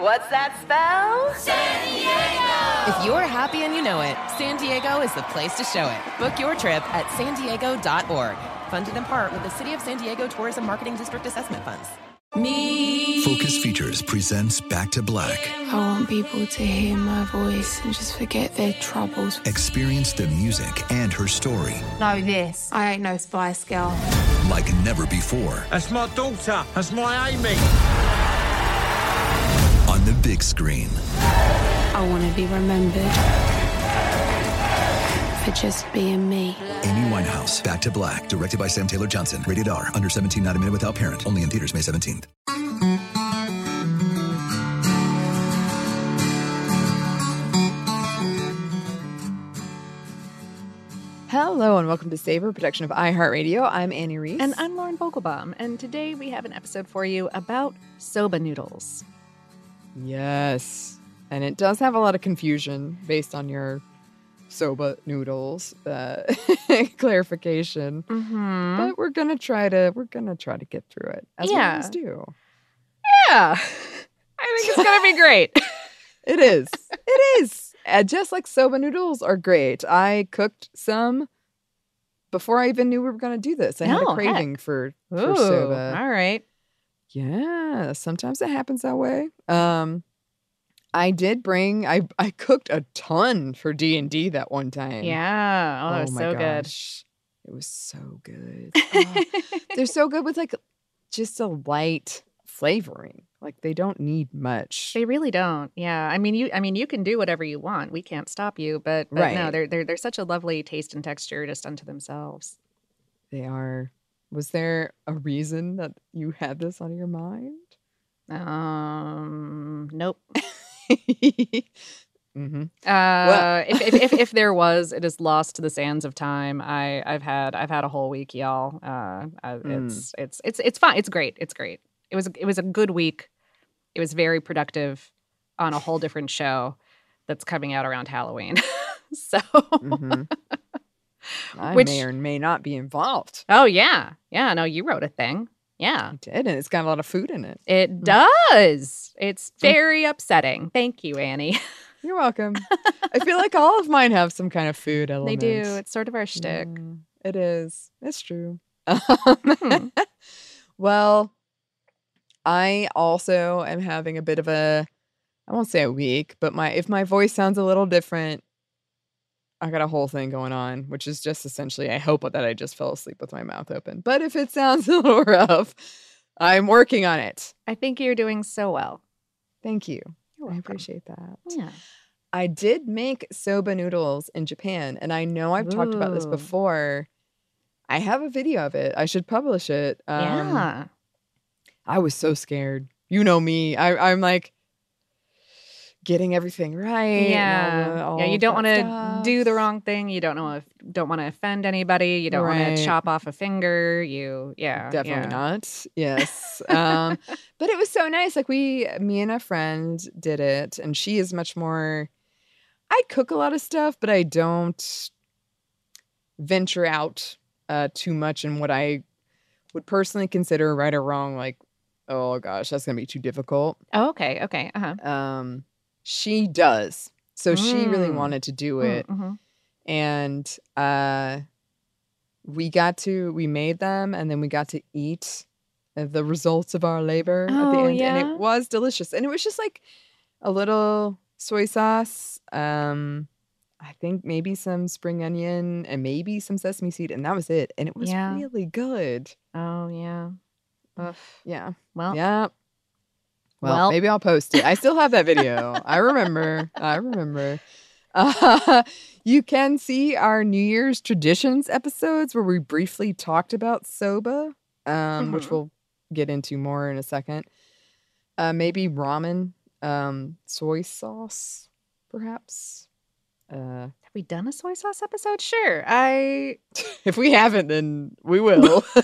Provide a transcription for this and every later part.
What's that spell? San Diego! If you're happy and you know it, San Diego is the place to show it. Book your trip at san diego.org. Funded in part with the City of San Diego Tourism Marketing District Assessment Funds. Me. Focus Features presents Back to Black. I want people to hear my voice and just forget their troubles. Experience the music and her story Know this. I ain't no spy Girl. like never before That's my daughter. That's my Amy. On the big screen. I want to be remembered for just being me. Amy Winehouse, Back to Black, directed by Sam Taylor Johnson. Rated R, under 17, not a minute without parent. Only in theaters May 17th. Hello and welcome to Savor, production of iHeartRadio. I'm Anney Reese. And I'm Lauren Vogelbaum, and today we have an episode for you about soba noodles. Yes. And it does have a lot of confusion based on your soba noodles uh, clarification. Mm-hmm. But we're gonna try to we're gonna try to get through it. As we always do. Yeah. I think it's going to be great. It is. It is. Uh, just like soba noodles are great. I cooked some before I even knew we were going to do this. I had a heck. craving for, for Ooh, soba. all right. Yeah, sometimes it happens that way. Um I did bring I I cooked a ton for D&D that one time. Yeah. Oh, that was my so good. gosh. It was so good. Oh, they're so good with like just a light flavoring. Like they don't need much. They really don't. Yeah. I mean, you. I mean, you can do whatever you want. We can't stop you. But, but no, they're they're they're such a lovely taste and texture just unto themselves. They are. Was there a reason that you had this on your mind? Um. Nope. mm-hmm. Uh, if, if, if if there was, it is lost to the sands of time. I I've had I've had a whole week, y'all. Uh, I, Mm. it's it's it's it's fine. It's great. It's great. It was it was a good week. It was very productive on a whole different show that's coming out around Halloween. so, hmm I Which- may or may not be involved. oh yeah, yeah. No, you wrote a thing. Yeah, I did, and it's got a lot of food in it. it does. It's very upsetting. Thank you, Anney. You're welcome. I feel like all of mine have some kind of food element. they do. It's sort of our shtick. Yeah, it is. It's true. Hmm. well, I also am having a bit of a I won't say a week, but my if my voice sounds a little different, I got a whole thing going on, which is just essentially I hope that I just fell asleep with my mouth open. But if it sounds a little rough, I'm working on it. I think you're doing so well. Thank you. I appreciate that. Yeah. I did make soba noodles in Japan, and I know I've talked about this before. I have a video of it. I should publish it. Um, yeah. I was so scared. You know me. I, I'm like getting everything right. all Yeah. all yeah. You don't want to do the wrong thing. You don't know if don't want to offend anybody. You don't want to chop off a finger. You yeah. Definitely yeah. not. Yes. um, but it was so nice. Like we, me and a friend did it, and she is much more. I cook a lot of stuff, but I don't venture out uh, too much in what I would personally consider right or wrong. Like, oh gosh, that's gonna be too difficult. Oh, okay. Okay. Uh huh. Um, she does. So she really Mm. wanted to do it, Mm-hmm. and uh, we got to we made them, and then we got to eat uh, the results of our labor at the Oh, end, and it was delicious. And it was just like a little soy sauce, um, I think maybe some spring onion and maybe some sesame seed, and that was it. And it was Yeah. really good. Oh yeah. Ugh. Yeah. Well, yeah. Well, well. maybe I'll post it. I still have that video. I remember. I remember. Uh, you can see our New Year's traditions episodes where we briefly talked about soba, um, which Mhm. we'll get into more in a second. Uh, maybe ramen, um, soy sauce, perhaps. Uh, have we done a soy sauce episode? Sure. I if we haven't, then we will.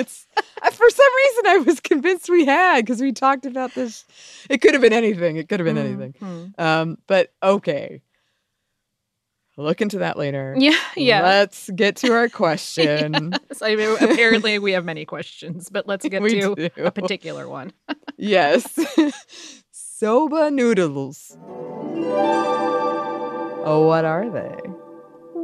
it's for some reason I was convinced we had because we talked about this. It could have been anything. It could have been anything. Mhm. Um, but okay. Look into that later. Yeah, yeah. Let's get to our question. Yes, I mean, apparently we have many questions, but let's get We to do. a particular one. yes. Soba noodles. Oh, what are they?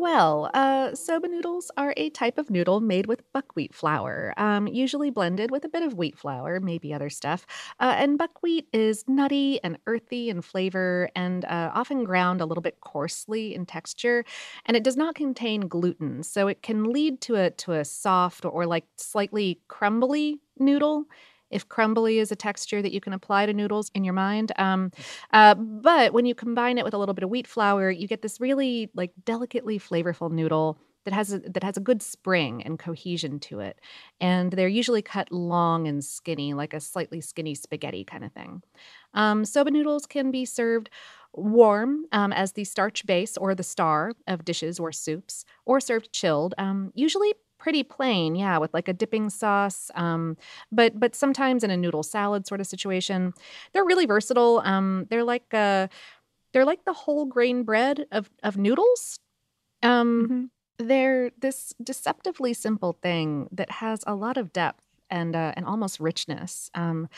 Well, uh, soba noodles are a type of noodle made with buckwheat flour, um, usually blended with a bit of wheat flour, maybe other stuff. Uh, and buckwheat is nutty and earthy in flavor and uh, often ground a little bit coarsely in texture. And it does not contain gluten, so it can lead to a to a soft or like slightly crumbly noodle. If crumbly is a texture that you can apply to noodles in your mind, um, uh, but when you combine it with a little bit of wheat flour, you get this really like delicately flavorful noodle that has a, that has a good spring and cohesion to it. And they're usually cut long and skinny, like a slightly skinny spaghetti kind of thing. Um, soba noodles can be served warm um, as the starch base or the star of dishes or soups, or served chilled, um, usually pretty plain, yeah, with like a dipping sauce. Um, but but sometimes in a noodle salad sort of situation, they're really versatile. Um, they're like uh, they're like the whole grain bread of of noodles. Um, They're this deceptively simple thing that has a lot of depth and uh, and almost richness, um,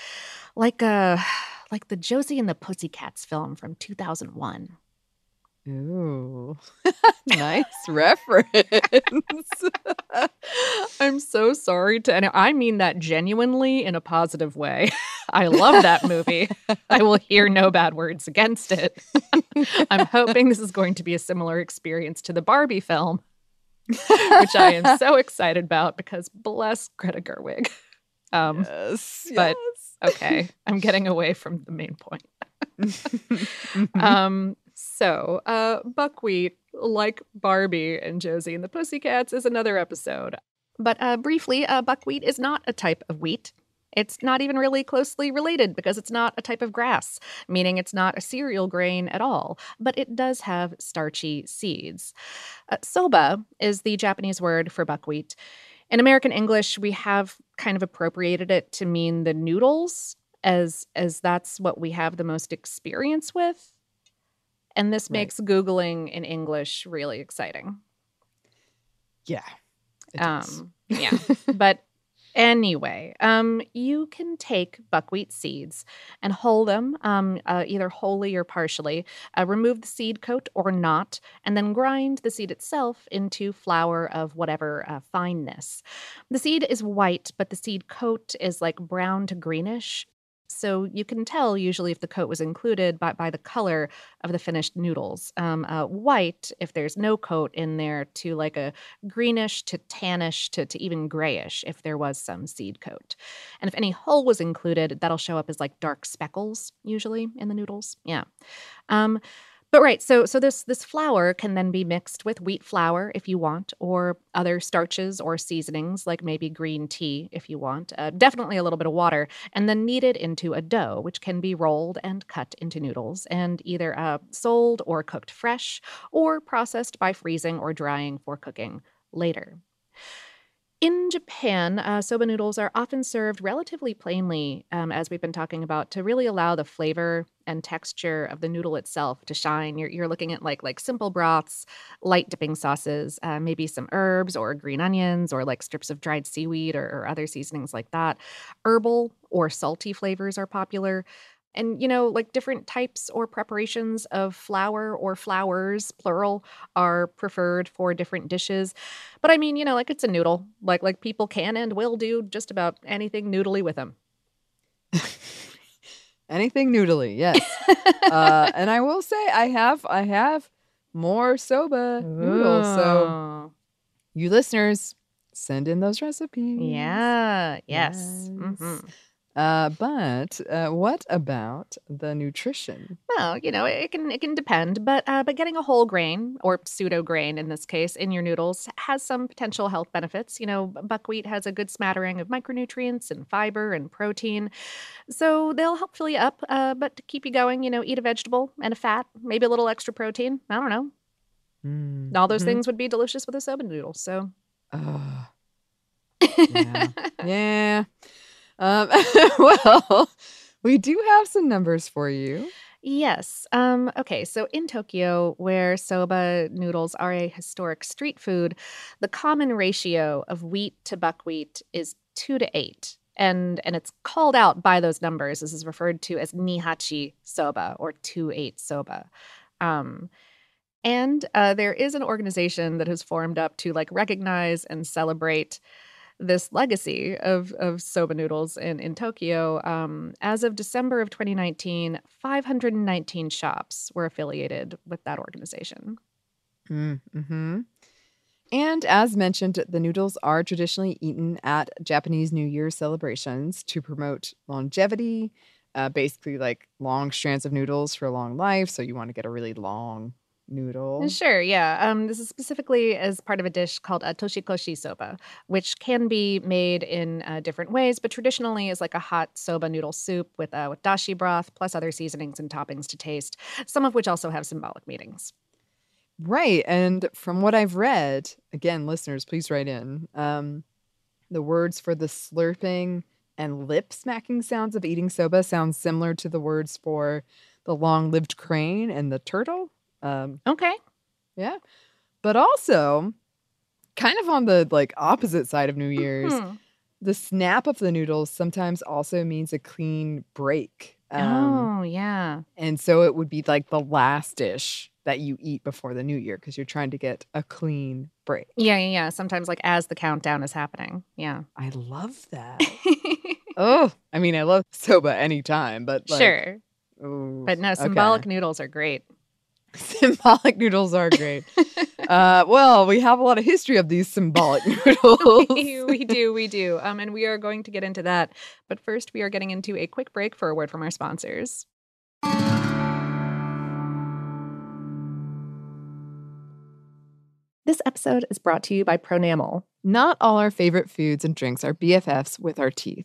like uh, like the Josie and the Pussycats film from two thousand one. Ooh, nice reference. I'm so sorry to, and I mean that genuinely in a positive way. I love that movie. I will hear no bad words against it. I'm hoping this is going to be a similar experience to the Barbie film, which I am so excited about because bless Greta Gerwig. Um, yes, but- yes. okay, I'm getting away from the main point. Um, so, uh, buckwheat, like Barbie and Josie and the Pussycats, is another episode. But uh, briefly, uh, buckwheat is not a type of wheat. It's not even really closely related because it's not a type of grass, meaning it's not a cereal grain at all, but it does have starchy seeds. Uh, soba is the Japanese word for buckwheat. In American English, we have kind of appropriated it to mean the noodles as as that's what we have the most experience with. And this Right. makes googling in English really exciting. yeah. Um, yeah. but anyway, um, you can take buckwheat seeds and hull them, um, uh, either wholly or partially, uh, remove the seed coat or not, and then grind the seed itself into flour of whatever uh, fineness. The seed is white, but the seed coat is like brown to greenish. So you can tell usually if the coat was included by, by the color of the finished noodles. Um, uh, white, if there's no coat in there, to like a greenish to tannish to, to even grayish if there was some seed coat. And if any hull was included, that'll show up as like dark speckles usually in the noodles. Yeah. Um, but right, so so this this flour can then be mixed with wheat flour if you want, or other starches or seasonings like maybe green tea if you want. Uh, definitely a little bit of water, and then kneaded into a dough, which can be rolled and cut into noodles and either uh, sold or cooked fresh, or processed by freezing or drying for cooking later. In Japan, uh, soba noodles are often served relatively plainly, um, as we've been talking about, to really allow the flavor and texture of the noodle itself to shine. You're, you're looking at like like simple broths, light dipping sauces, uh, maybe some herbs or green onions, or like strips of dried seaweed or, or other seasonings like that. Herbal or salty flavors are popular. And, you know, like different types or preparations of flour or flours, plural, are preferred for different dishes. But I mean, you know, like it's a noodle. Like like people can and will do just about anything noodly with them. Anything noodly, yes. uh, and I will say, I have, I have more soba noodles. So you listeners, send in those recipes. yeah, yes. Yes. Mhm. Uh, but uh, what about the nutrition? Well, you know, it can it can depend, but uh, but getting a whole grain or pseudo grain in this case in your noodles has some potential health benefits. You know, buckwheat has a good smattering of micronutrients and fiber and protein, so they'll help fill you up. Uh, but to keep you going, you know, eat a vegetable and a fat, maybe a little extra protein. I don't know. Mm. All those Mhm. things would be delicious with a soba noodle. So yeah. yeah. Um, well, we do have some numbers for you. Yes. Um, okay. So in Tokyo, where soba noodles are a historic street food, the common ratio of wheat to buckwheat is two to eight. And, and it's called out by those numbers. This is referred to as nihachi soba or two eight soba. Um, and uh, there is an organization that has formed up to like recognize and celebrate this legacy of, of soba noodles in, in Tokyo. Um, as of December of 2019, 519 shops were affiliated with that organization. Mm-hmm. And as mentioned, the noodles are traditionally eaten at Japanese New Year celebrations to promote longevity, uh, basically like long strands of noodles for a long life. So you want to get a really long noodle. Sure, yeah. Um, this is specifically as part of a dish called a toshikoshi soba, which can be made in uh, different ways, but traditionally is like a hot soba noodle soup with uh, with dashi broth plus other seasonings and toppings to taste. Some of which also have symbolic meanings. Right. And from what I've read, again, listeners, please write in. Um, the words for the slurping and lip smacking sounds of eating soba sound similar to the words for the long lived crane and the turtle. Um, Okay. yeah. But also, kind of on the like opposite side of New Year's, Hmm. the snap of the noodles sometimes also means a clean break. Um, oh, yeah. and so it would be like the last dish that you eat before the new year because you're trying to get a clean break. Yeah, yeah, yeah. Sometimes like as the countdown is happening. Yeah. I love that. oh, I mean, I love soba anytime, but like, sure. ooh, But no, okay. symbolic noodles are great. symbolic noodles are great. uh, well, we have a lot of history of these symbolic noodles. we, we do, we do. Um, and we are going to get into that. But first, we are getting into a quick break for a word from our sponsors. This episode is brought to you by Pronamel. Not all our favorite foods and drinks are BFFs with our teeth.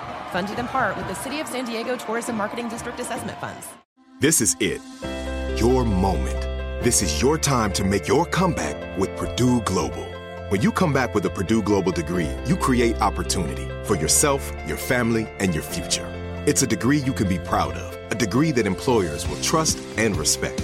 Funded in part with the City of San Diego Tourism Marketing District Assessment Funds. This is it. Your moment. This is your time to make your comeback with Purdue Global. When you come back with a Purdue Global degree, you create opportunity for yourself, your family, and your future. It's a degree you can be proud of, a degree that employers will trust and respect.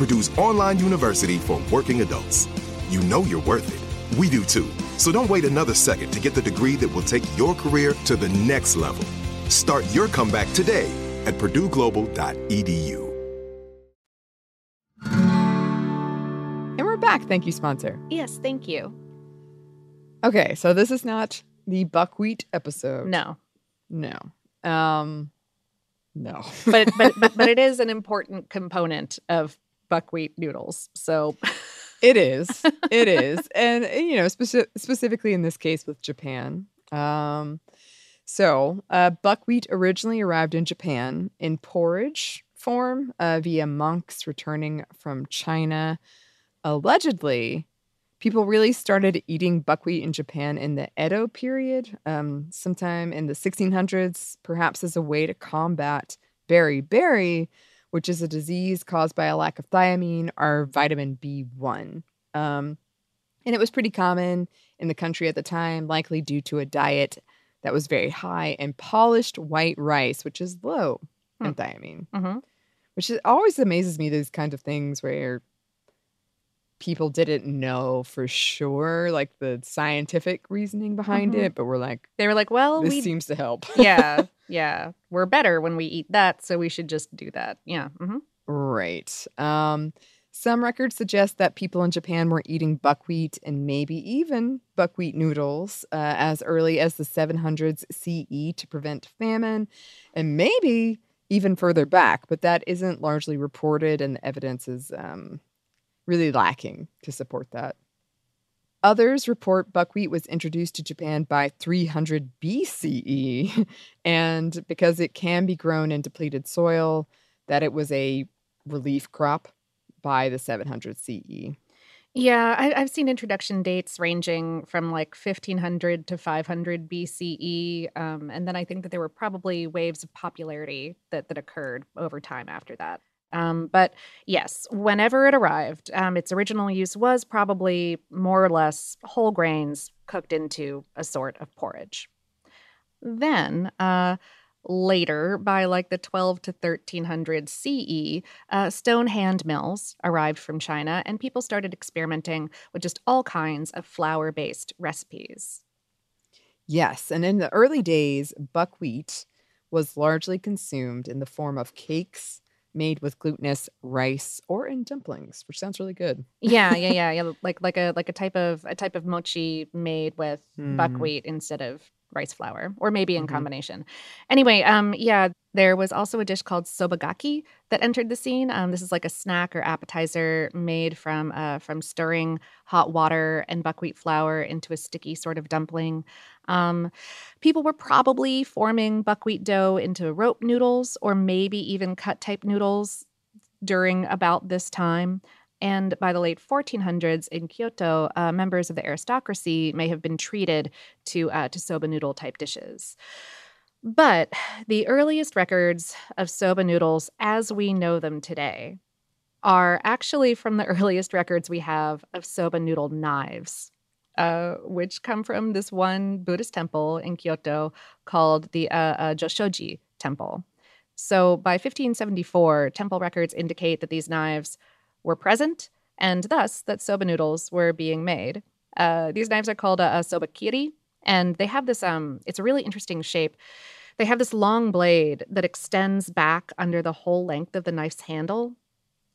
Purdue's online university for working adults. You know you're worth it. We do too. So don't wait another second to get the degree that will take your career to the next level. Start your comeback today at purdueglobal.edu. And we're back. Thank you, sponsor. Yes, thank you. Okay, so this is not the buckwheat episode. No, No. Um no. but, but but but it is an important component of buckwheat noodles. So It is. It is. And, you know, speci- specifically in this case with Japan. Um, so, uh, buckwheat originally arrived in Japan in porridge form uh, via monks returning from China. Allegedly, people really started eating buckwheat in Japan in the Edo period, um, sometime in the 1600s, perhaps as a way to combat beriberi, which is a disease caused by a lack of thiamine or vitamin B1. Um, and it was pretty common in the country at the time, likely due to a diet that was very high in polished white rice, which is low in thiamine. Mhm. Which is, always amazes me, these kinds of things where people didn't know for sure, like the scientific reasoning behind Mhm. it, but we're like, they were like, well, this we seems to help. yeah yeah we're better when we eat that, so we should just do that. Yeah. hmm Right. Um, some records suggest that people in Japan were eating buckwheat and maybe even buckwheat noodles uh, as early as the 700s CE to prevent famine, and maybe even further back, but that isn't largely reported, and the evidence is um, really lacking to support that. Others report buckwheat was introduced to Japan by 300 BCE, and because it can be grown in depleted soil, that it was a relief crop by the 700 CE. Yeah, I, I've seen introduction dates ranging from like 1500 to 500 BCE, um, and then I think that there were probably waves of popularity that that occurred over time after that. Um, but yes, whenever it arrived, um, its original use was probably more or less whole grains cooked into a sort of porridge. Then, uh, later, by like the 12 to 1300 CE, uh, stone hand mills arrived from China, and people started experimenting with just all kinds of flour based recipes. Yes, and in the early days, buckwheat was largely consumed in the form of cakes made with glutinous rice or in dumplings, which sounds really good. Yeah, yeah, yeah, yeah. Like like a like a type of a type of mochi made with Mm. buckwheat instead of rice flour, or maybe in Mhm. combination. Anyway, um, yeah, there was also a dish called sobagaki that entered the scene. Um, this is like a snack or appetizer made from uh, from stirring hot water and buckwheat flour into a sticky sort of dumpling. Um, people were probably forming buckwheat dough into rope noodles or maybe even cut type noodles during about this time. And by the late 1400s in Kyoto, uh, members of the aristocracy may have been treated to, uh, to soba noodle type dishes. But the earliest records of soba noodles as we know them today are actually from the earliest records we have of soba noodle knives, uh, which come from this one Buddhist temple in Kyoto called the uh, uh, Joshoji Temple. So by 1574, temple records indicate that these knives were present and thus that soba noodles were being made. Uh, these knives are called a, a soba kiri, and they have this. Um, it's a really interesting shape. They have this long blade that extends back under the whole length of the knife's handle.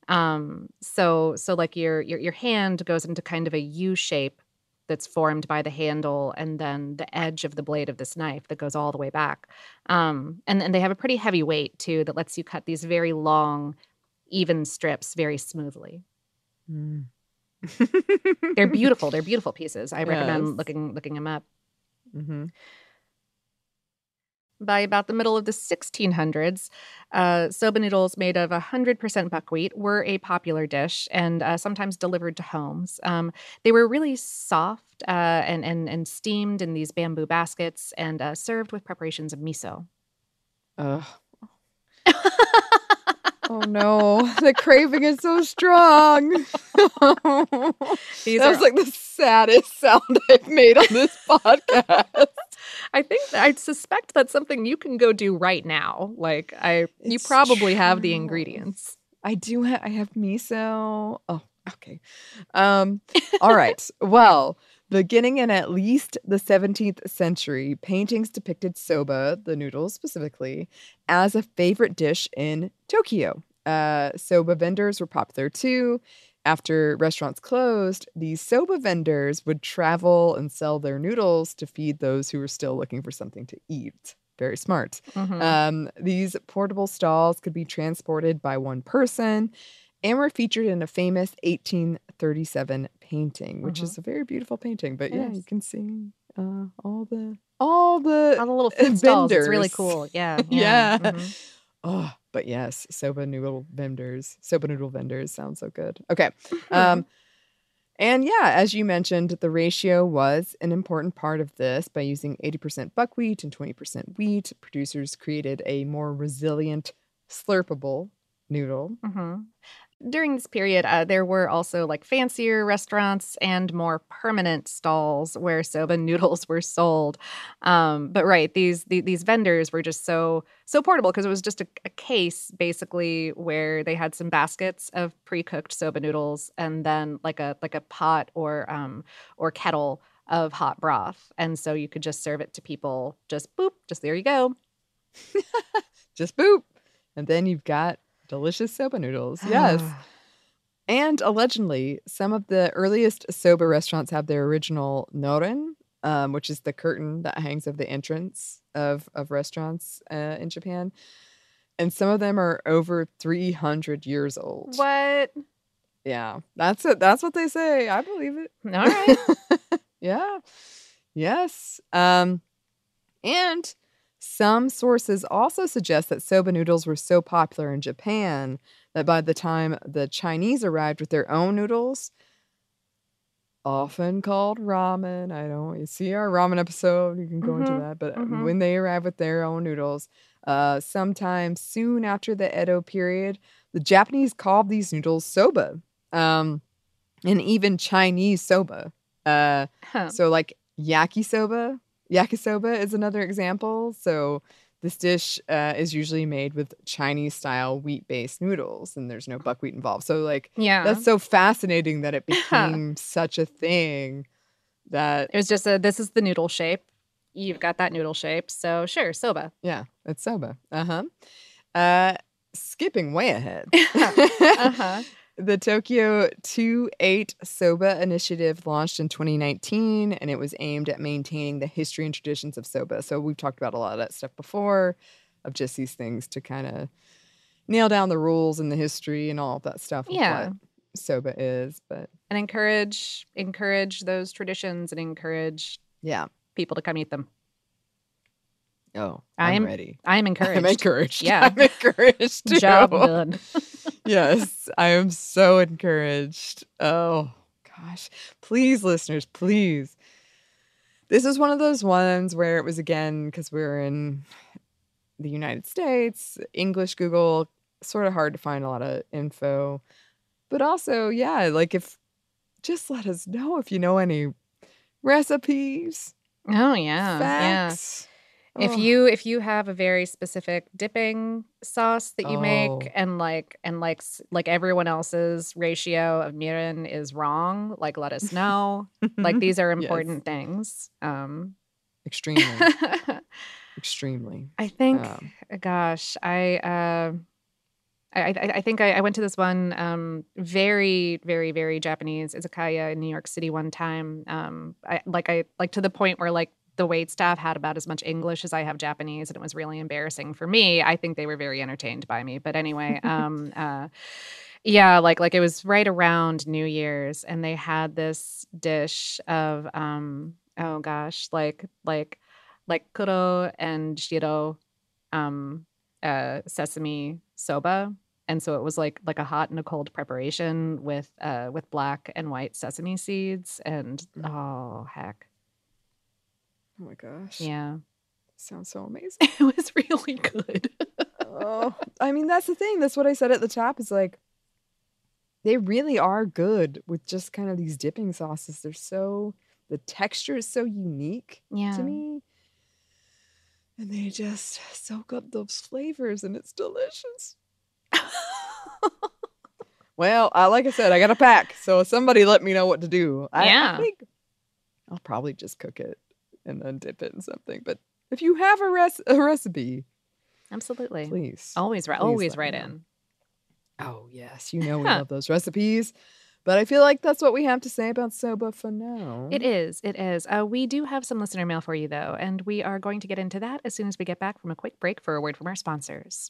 Um, so so like your your your hand goes into kind of a U shape that's formed by the handle and then the edge of the blade of this knife that goes all the way back. Um, and and they have a pretty heavy weight too that lets you cut these very long, even strips very smoothly. They're beautiful. They're beautiful pieces. I recommend looking looking them up. hmm By about the middle of the 1600s, uh, soba noodles made of 100% buckwheat were a popular dish and uh, sometimes delivered to homes. Um, they were really soft uh, and, and, and steamed in these bamboo baskets and uh, served with preparations of miso. Ugh. oh no, the craving is so strong. These that was like the saddest sound I've made on this podcast. I think I suspect that's something you can go do right now. Like I, you It's probably have the ingredients. I do have I have miso. Oh, okay. Um, all right. Well, beginning in at least the 17th century, paintings depicted soba, the noodles specifically, as a favorite dish in Tokyo. Uh, soba vendors were popular too. after restaurants closed, these soba vendors would travel and sell their noodles to feed those who were still looking for something to eat. Very smart. Mhm. Um, these portable stalls could be transported by one person and were featured in a famous 1837 painting, which is a very beautiful painting. But Mm-hmm. It yeah, you can see uh, all the all the All the little food stalls. It's really cool. Yeah. Yeah. mhm. Oh, but yes, soba noodle vendors, soba noodle vendors sounds so good. Okay. Um, and yeah, as you mentioned, the ratio was an important part of this. By using 80% buckwheat and 20% wheat, producers created a more resilient, slurpable noodle. hmm During this period, uh, there were also like fancier restaurants and more permanent stalls where soba noodles were sold. Um, but right, these the, these vendors were just so so portable because it was just a, a case basically where they had some baskets of pre cooked soba noodles and then like a like a pot or um or kettle of hot broth, and so you could just serve it to people. Just boop, just there you go. Just boop. And then you've got delicious soba noodles. Yes. And allegedly, some of the earliest soba restaurants have their original noren, um, which is the curtain that hangs over the entrance of, of restaurants uh, in Japan. And some of them are over 300 years old. What? Yeah, that's it. That's what they say. I believe it. All right. yeah. Yes. Um, and some sources also suggest that soba noodles were so popular in Japan that by the time the Chinese arrived with their own noodles, often called ramen, I don't you see our ramen episode, you can go into Mhm, that, but mhm. when they arrived with their own noodles, uh, sometime soon after the Edo period, the Japanese called these noodles soba. Um, and even Chinese soba. Uh, Huh. so like yakisoba, yakisoba is another example. So this dish uh, is usually made with Chinese style wheat based noodles, and there's no buckwheat involved. So like Yeah. that's so fascinating that it became such a thing that It was just a this is the noodle shape. You've got that noodle shape. So sure, soba. yeah, it's soba. Uh-huh. Uh skipping way ahead. Uh-huh. The Tokyo 2 8 Soba initiative launched in 2019 and it was aimed at maintaining the history and traditions of soba. So we've talked about a lot of that stuff before, of just these things to kind of nail down the rules and the history and all of that stuff. of Yeah. what soba is. But And encourage encourage those traditions and encourage yeah. people to come eat them. Oh, I'm- I'm ready. I am encouraged. I'm encouraged. Yeah. I'm encouraged. Too. Job done. yes, I am so encouraged. Oh gosh. Please, listeners, please. This is one of those ones where it was again, because we are in the United States, English Google, sort of hard to find a lot of info. But also, yeah, like if just let us know if you know any recipes, Oh yeah. Yeah. If Oh. you if you have a very specific dipping sauce that you Oh. make and like and like like everyone else's ratio of mirin is wrong, like let us know. like these are Yes. important things. Um extremely, extremely. I think, Um, gosh, I, uh, I, I, I think I, I went to this one um, very, very, very Japanese izakaya in New York City one time. Um, I like I like to the point where like the wait staff had about as much English as I have Japanese, and it was really embarrassing for me. I think they were very entertained by me, but anyway, um, uh, yeah, like like it was right around New Year's, and they had this dish of um, oh gosh, like like like kuro and shiro um uh sesame soba and so it was like like a hot and a cold preparation with uh with black and white sesame seeds and Mm. oh heck Oh my gosh. yeah Sounds so amazing. it was really good oh, I mean, that's the thing. That's what I said at the top is like, they really are good with just kind of these dipping sauces. They're so, the texture is so unique yeah to me. And they just soak up those flavors and it's delicious. Well, I, like I said, I got a pack. So somebody let me know what to do. I, I Yeah. think I'll probably just cook it and then dip it in something. But if you have a, res- a recipe, absolutely please. always please always write in Oh, yes. You know we love those recipes. But I feel like that's what we have to say about soba for now. It is. It is. Uh, we do have some listener mail for you, though, and we are going to get into that as soon as we get back from a quick break for a word from our sponsors.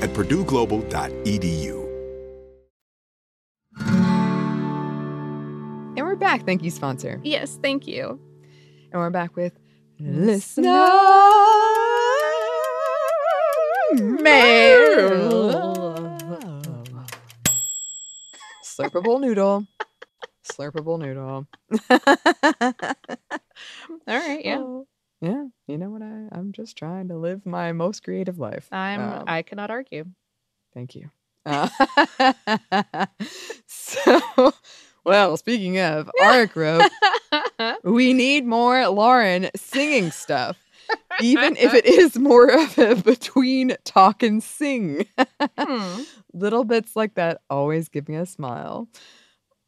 at purdueglobal.edu. And we're back. Thank you, sponsor. Yes, thank you. And we're back with listener mail. Slurpable noodle. Slurpable noodle. All right, yeah. Oh, yeah. You know what? I, I'm just trying to live my most creative life. I'm Um, I cannot argue. Thank you. Uh, so, well, speaking of, Arik wrote, we need more Lauren singing stuff, even if it is more of a between talk and sing. Hmm. Little bits like that always give me a smile.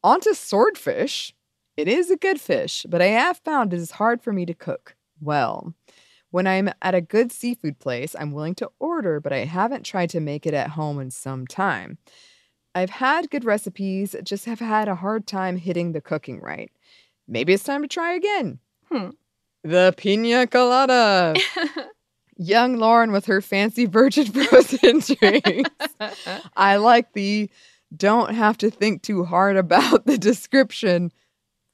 On to swordfish. It is a good fish, but I have found it is hard for me to cook well. When I'm at a good seafood place, I'm willing to order, but I haven't tried to make it at home in some time. I've had good recipes, just have had a hard time hitting the cooking right. Maybe it's time to try again. Hmm. The pina colada. Young Lauren with her fancy virgin frozen drinks. I like the don't have to think too hard about the description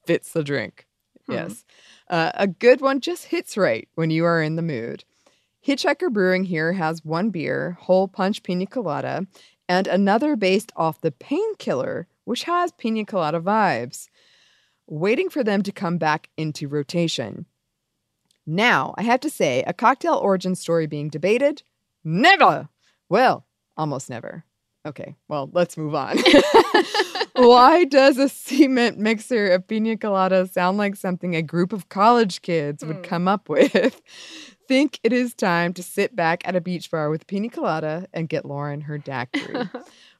fits the drink. Hmm. Yes. Uh, a good one just hits right when you are in the mood. Hitchhiker Brewing here has one beer, Whole Punch Pina Colada, and another based off the Painkiller, which has pina colada vibes, waiting for them to come back into rotation. Now, I have to say, a cocktail origin story being debated? Never! Well, almost never. Okay, well, let's move on. Why does a cement mixer of pina colada sound like something a group of college kids would Hmm. come up with? Think it is time to sit back at a beach bar with pina colada and get Lauren her daiquiri.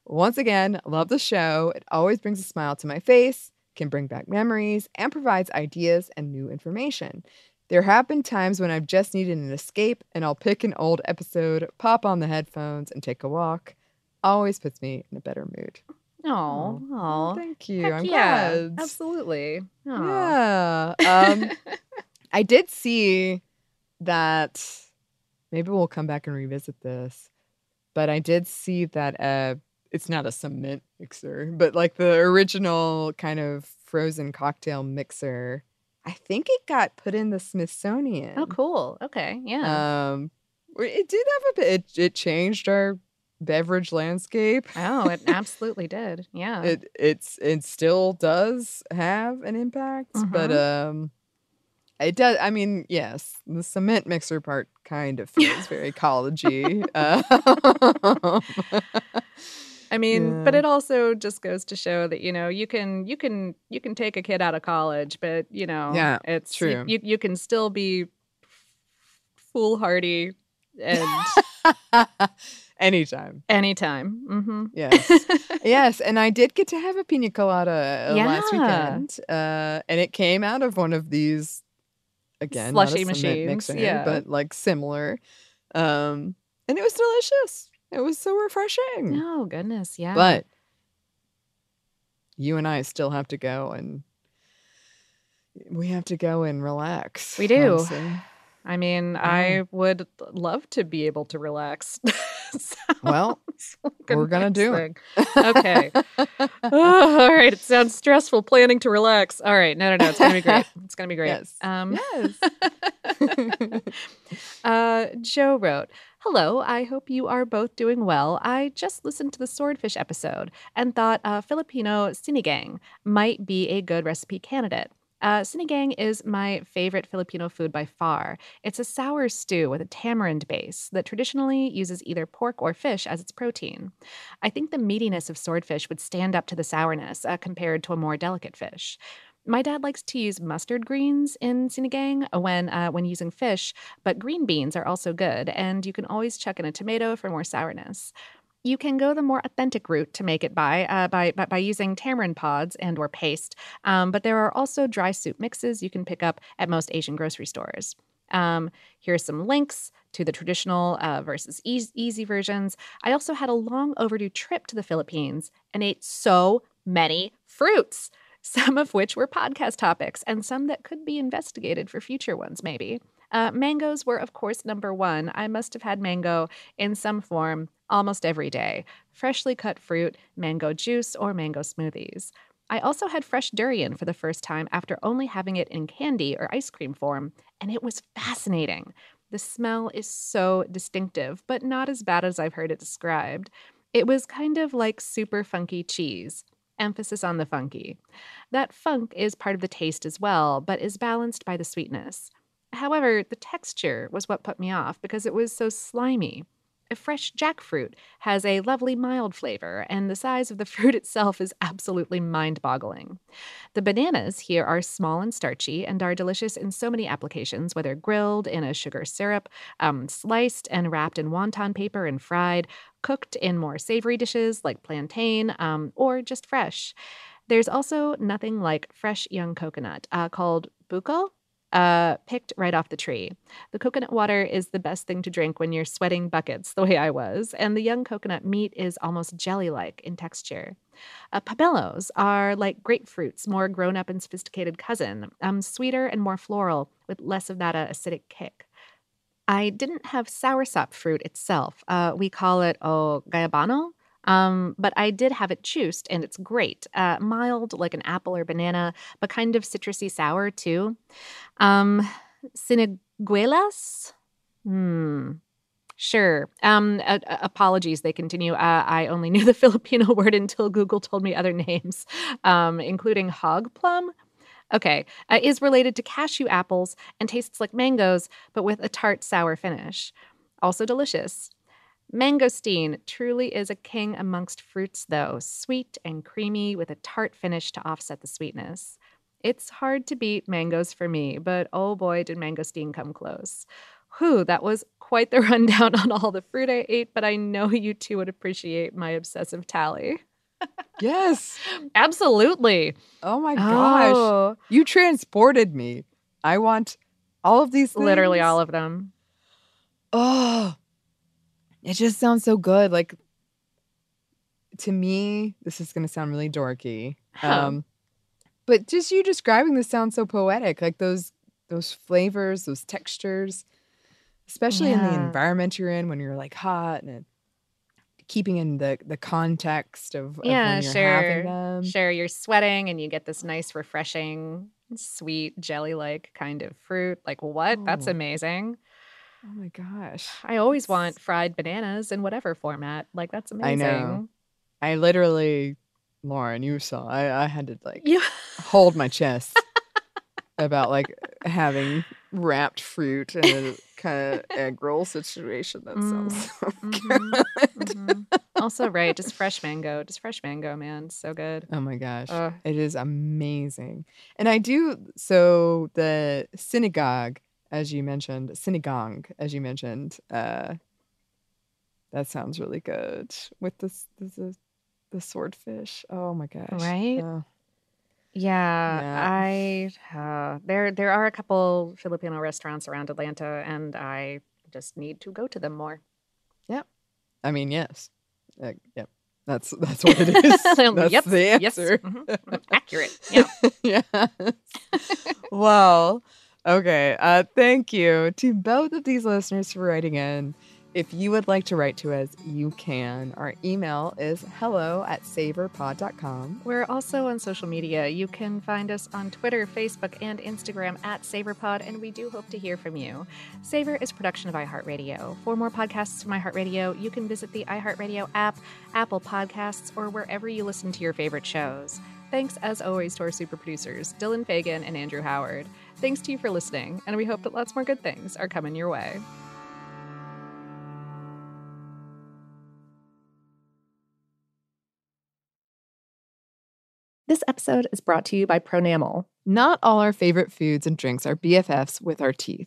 Once again, love the show. It always brings a smile to my face, can bring back memories, and provides ideas and new information. There have been times when I've just needed an escape, and I'll pick an old episode, pop on the headphones, and take a walk. Always puts me in a better mood. Oh, oh. Thank you. Heck I'm yeah, glad. absolutely. Aw. Yeah. Um, I did see that. Maybe we'll come back and revisit this, but I did see that uh, it's not a cement mixer, but like the original kind of frozen cocktail mixer I think it got put in the Smithsonian. Oh, cool. Okay. Yeah. Um, it did have a bit. It, it changed our beverage landscape. oh, it absolutely did. Yeah. It it's it still does have an impact, but Mhm. um, it does. I mean, yes, the cement mixer part kind of feels very collegey. Um, I mean, but it also just goes to show that you know you can you can you can take a kid out of college, but you know, Yeah, it's true. You you can still be foolhardy and anytime. anytime. Mm-hmm. Yes. yes, and I did get to have a pina colada uh, last weekend, uh, and it came out of one of these again Slushy machines, mixer, yeah. but like similar, um, and it was delicious. It was so refreshing. Oh goodness, yeah. But you and I still have to go and we have to go and relax. We do. honestly. I mean, I would love to be able to relax. Well, we're gonna nice do it. Okay. Oh, all right. It sounds stressful planning to relax. All right. No, no, no. It's gonna be great. It's gonna be great. Yes. Um, Yes. uh, Joe wrote, Hello, I hope you are both doing well. I just listened to the swordfish episode and thought a Filipino sinigang might be a good recipe candidate. Uh, sinigang is my favorite Filipino food by far. It's a sour stew with a tamarind base that traditionally uses either pork or fish as its protein. I think the meatiness of swordfish would stand up to the sourness uh, compared to a more delicate fish. My dad likes to use mustard greens in sinigang when uh, when using fish, but green beans are also good, and you can always chuck in a tomato for more sourness. You can go the more authentic route to make it by uh, by, by by using tamarind pods and or paste, um, but there are also dry soup mixes you can pick up at most Asian grocery stores. Um, here's some links to the traditional uh, versus eas- easy versions. I also had a long overdue trip to the Philippines and ate so many fruits, some of which were podcast topics and some that could be investigated for future ones, maybe. Uh, mangoes were, of course, number one. I must have had mango in some form almost every day freshly cut fruit, mango juice, or mango smoothies. I also had fresh durian for the first time after only having it in candy or ice cream form, and it was fascinating. The smell is so distinctive, but not as bad as I've heard it described. It was kind of like super funky cheese. Emphasis on the funky. That funk is part of the taste as well, but is balanced by the sweetness. However, the texture was what put me off because it was so slimy. A fresh jackfruit has a lovely mild flavor, and the size of the fruit itself is absolutely mind boggling. The bananas here are small and starchy and are delicious in so many applications, whether grilled in a sugar syrup, um, sliced and wrapped in wonton paper and fried, cooked in more savory dishes like plantain, um, or just fresh. There's also nothing like fresh young coconut uh, called buko, uh, picked right off the tree. The coconut water is the best thing to drink when you're sweating buckets, the way I was, and the young coconut meat is almost jelly like in texture. Uh, are like grapefruit's more grown up and sophisticated cousin, um, sweeter and more floral, with less of that uh, acidic kick. I didn't have soursop fruit itself. Uh, we call it oh guyabano. Um, but I did have it juiced, and it's great. Uh, mild, like an apple or banana, but kind of citrusy sour too. Um, Siniguelas? Hmm. Sure. Um, apologies, they continue. Uh, I only knew the Filipino word until Google told me other names, um, including hog plum. Okay, uh, is related to cashew apples and tastes like mangoes, but with a tart, sour finish. Also delicious. Mangosteen truly is a king amongst fruits, though, sweet and creamy with a tart finish to offset the sweetness. It's hard to beat mangoes for me, but oh boy, did mangosteen come close. Whew, that was quite the rundown on all the fruit I ate, but I know you two would appreciate my obsessive tally. yes. Absolutely. Oh my gosh. Oh. You transported me. I want all of these things. Literally all of them. Oh, it just sounds so good. Like to me, this is going to sound really dorky. Huh. Um, but just you describing this sounds so poetic. Like those those flavors, those textures, especially in the environment you're in when you're like hot and it, keeping in the the context of, of yeah, sure. having them. Sure, you're sweating and you get this nice, refreshing sweet jelly like kind of fruit. Like what? That's Oh. amazing. Oh my gosh. I always want fried bananas in whatever format. Like that's amazing. I know. I literally, Lauren, you saw. I, I had to like You hold my chest about like having wrapped fruit in a kind of egg roll situation. That sounds so Mhm, good. mhm. also, right, just fresh mango, just fresh mango, man, so good. Oh my gosh. Ugh. it is amazing. And I do so the synagogue, as you mentioned, sinigang, as you mentioned, uh that sounds really good. With this the, the swordfish. Oh my gosh. Right? Oh, Yeah, Yeah. I uh, there there are a couple Filipino restaurants around Atlanta, and I just need to go to them more. Yeah. I mean, yes. Uh, yep. That's that's what it is. That's Yep, the yes, answer. mhm, mhm, accurate. Yeah. yes. well, okay. Uh, thank you to both of these listeners for writing in. If you would like to write to us, you can. Our email is hello at savorpod.com. We're also on social media. You can find us on Twitter, Facebook, and Instagram at SavorPod, and we do hope to hear from you. Savor is production of iHeartRadio. For more podcasts from iHeartRadio, you can visit the iHeartRadio app, Apple Podcasts, or wherever you listen to your favorite shows. Thanks, as always, to our super producers, Dylan Fagan and Andrew Howard. Thanks to you for listening, and we hope that lots more good things are coming your way. This episode is brought to you by Pronamel. Not all our favorite foods and drinks are BFFs with our teeth.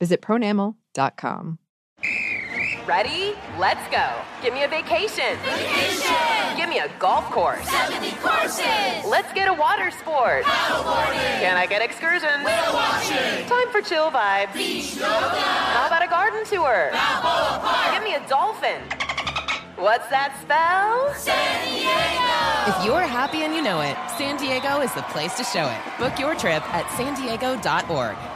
Visit pronamel.com. Ready? Let's go. Give me a vacation. Vacation! Give me a golf course. 70 courses! Let's get a water sport. Paddleboarding! Can I get excursions? Whale watching! Time for chill vibes. Beach yoga! How about a garden tour? Balboa Park! Give me a dolphin. What's that spell? San Diego! If you're happy and you know it, San Diego is the place to show it. Book your trip at san diego.org.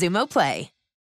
Xumo Play.